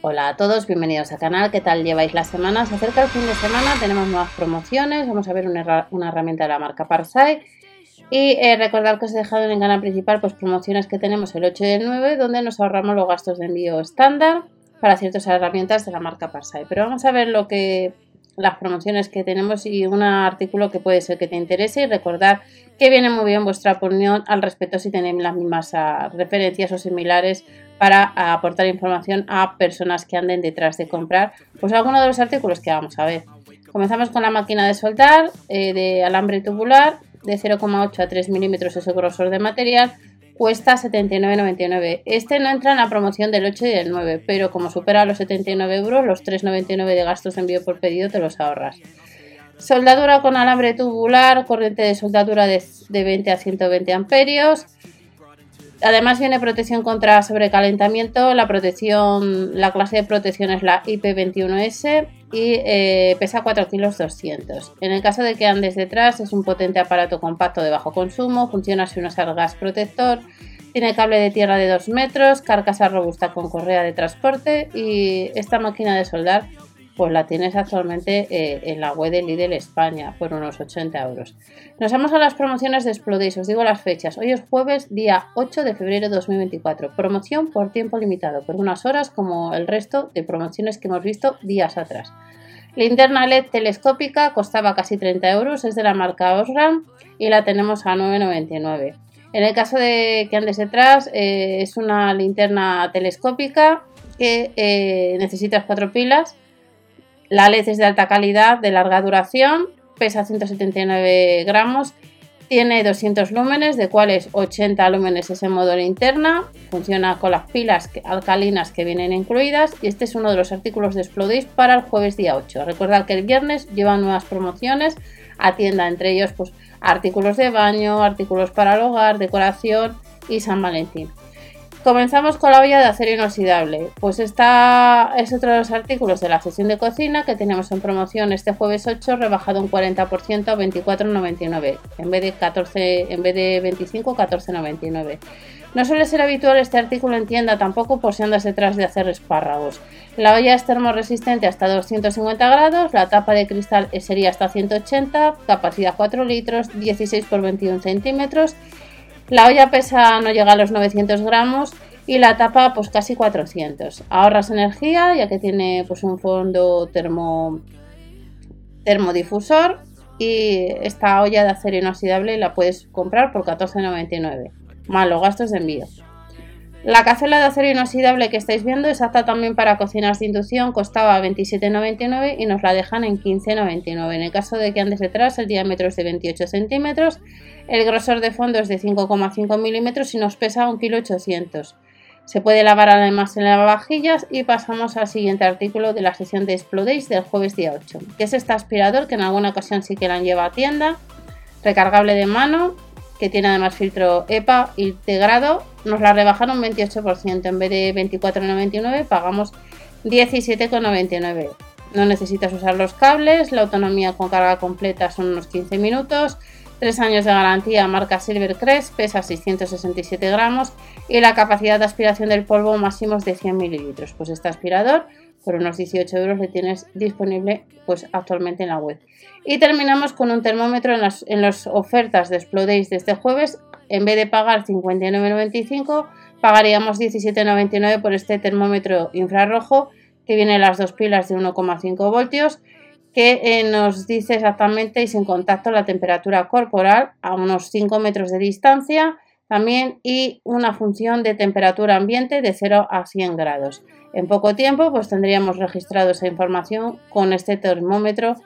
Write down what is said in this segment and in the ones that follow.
Hola a todos, bienvenidos al canal. ¿Qué tal lleváis las semanas? Se acerca el fin de semana, tenemos nuevas promociones. Vamos a ver una, herramienta de la marca Parsai. Y eh, recordar que os he dejado en el canal principal pues promociones que tenemos el 8 y el 9, donde nos ahorramos los gastos de envío estándar para ciertas herramientas de la marca Parsai. Pero vamos a ver lo que las promociones que tenemos y un artículo que puede ser que te interese y recordar que viene muy bien vuestra opinión al respecto si tenéis las mismas ah, referencias o similares para aportar información a personas que anden detrás de comprar pues alguno de los artículos que vamos a ver. Comenzamos con la máquina de soldar eh, de alambre tubular de 0,8 a 3 milímetros es el grosor de material cuesta 79,99. Este no entra en la promoción del 8 y del 9, pero como supera los 79 euros, los 3,99 de gastos de envío por pedido te los ahorras. Soldadura con alambre tubular, corriente de soldadura de, 20 a 120 amperios. Además viene protección contra sobrecalentamiento. La protección, la clase de protección es la IP21S y eh, pesa 4 kilos 200. En el caso de que andes detrás, es un potente aparato compacto de bajo consumo, funciona sin usar gas protector, tiene cable de tierra de 2 metros, carcasa robusta con correa de transporte y esta máquina de soldar pues la tienes actualmente eh, en la web de Lidl España por unos 80 euros. Nos vamos a las promociones de Explodays, os digo las fechas. Hoy es jueves, día 8 de febrero de 2024. Promoción por tiempo limitado, por unas horas como el resto de promociones que hemos visto días atrás. Linterna LED telescópica costaba casi 30 euros, es de la marca Osram y la tenemos a 9,99. En el caso de que andes detrás, eh, es una linterna telescópica que eh, necesitas cuatro pilas la LED es de alta calidad, de larga duración, pesa 179 gramos, tiene 200 lúmenes, de cuales 80 lúmenes es en modo linterna, funciona con las pilas alcalinas que vienen incluidas y este es uno de los artículos de Explodis para el jueves día 8. Recordad que el viernes llevan nuevas promociones a tienda, entre ellos pues artículos de baño, artículos para el hogar, decoración y San Valentín. Comenzamos con la olla de acero inoxidable. Pues esta es otro de los artículos de la sesión de cocina que tenemos en promoción este jueves 8, rebajado un 40% a 24,99 en vez de 14, en vez de 25, 14,99. No suele ser habitual este artículo en tienda tampoco por si andas detrás de hacer espárragos. La olla es termoresistente hasta 250 grados, la tapa de cristal sería hasta 180, capacidad 4 litros, 16 x 21 centímetros la olla pesa no llega a los 900 gramos y la tapa pues casi 400. Ahorras energía ya que tiene pues un fondo termo, termodifusor y esta olla de acero inoxidable la puedes comprar por 14,99 más los gastos de envío. La cazuela de acero inoxidable que estáis viendo es apta también para cocinas de inducción, costaba 27,99 y nos la dejan en 15,99. En el caso de que andes detrás, el diámetro es de 28 centímetros el grosor de fondo es de 5,5 milímetros y nos pesa 1,8 kg. Se puede lavar además en lavavajillas y pasamos al siguiente artículo de la sesión de Explodays del jueves día 8, que es este aspirador que en alguna ocasión sí que la lleva a tienda, recargable de mano, que tiene además filtro EPA integrado, nos la rebajaron un 28%, en vez de 24,99 pagamos 17,99. No necesitas usar los cables, la autonomía con carga completa son unos 15 minutos, 3 años de garantía marca Silvercrest, pesa 667 gramos y la capacidad de aspiración del polvo máximo es de 100 mililitros. Pues este aspirador por unos 18 euros le tienes disponible pues actualmente en la web. Y terminamos con un termómetro en las, en las ofertas de Explodays de este jueves. En vez de pagar 59,95 pagaríamos 17,99 por este termómetro infrarrojo que viene las dos pilas de 1,5 voltios que eh, nos dice exactamente y sin contacto la temperatura corporal a unos 5 metros de distancia también y una función de temperatura ambiente de 0 a 100 grados. En poco tiempo pues tendríamos registrado esa información con este termómetro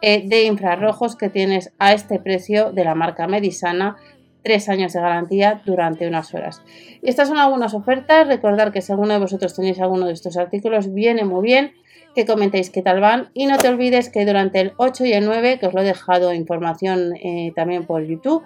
eh, de infrarrojos que tienes a este precio de la marca Medisana 3 años de garantía durante unas horas. Y estas son algunas ofertas. Recordar que si alguno de vosotros tenéis alguno de estos artículos, viene muy bien que comentéis qué tal van y no te olvides que durante el 8 y el 9, que os lo he dejado información eh, también por YouTube,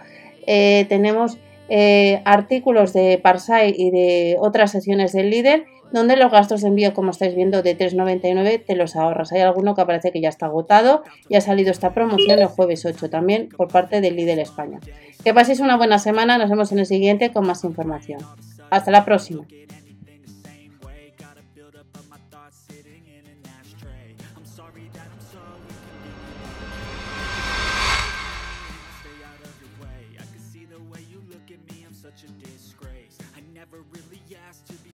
eh, tenemos eh, artículos de Parsai y de otras sesiones del líder donde los gastos de envío, como estáis viendo, de 3,99 te los ahorras. Hay alguno que parece que ya está agotado y ha salido esta promoción el jueves 8 también por parte del líder España. Que paséis una buena semana, nos vemos en el siguiente con más información. Hasta la próxima.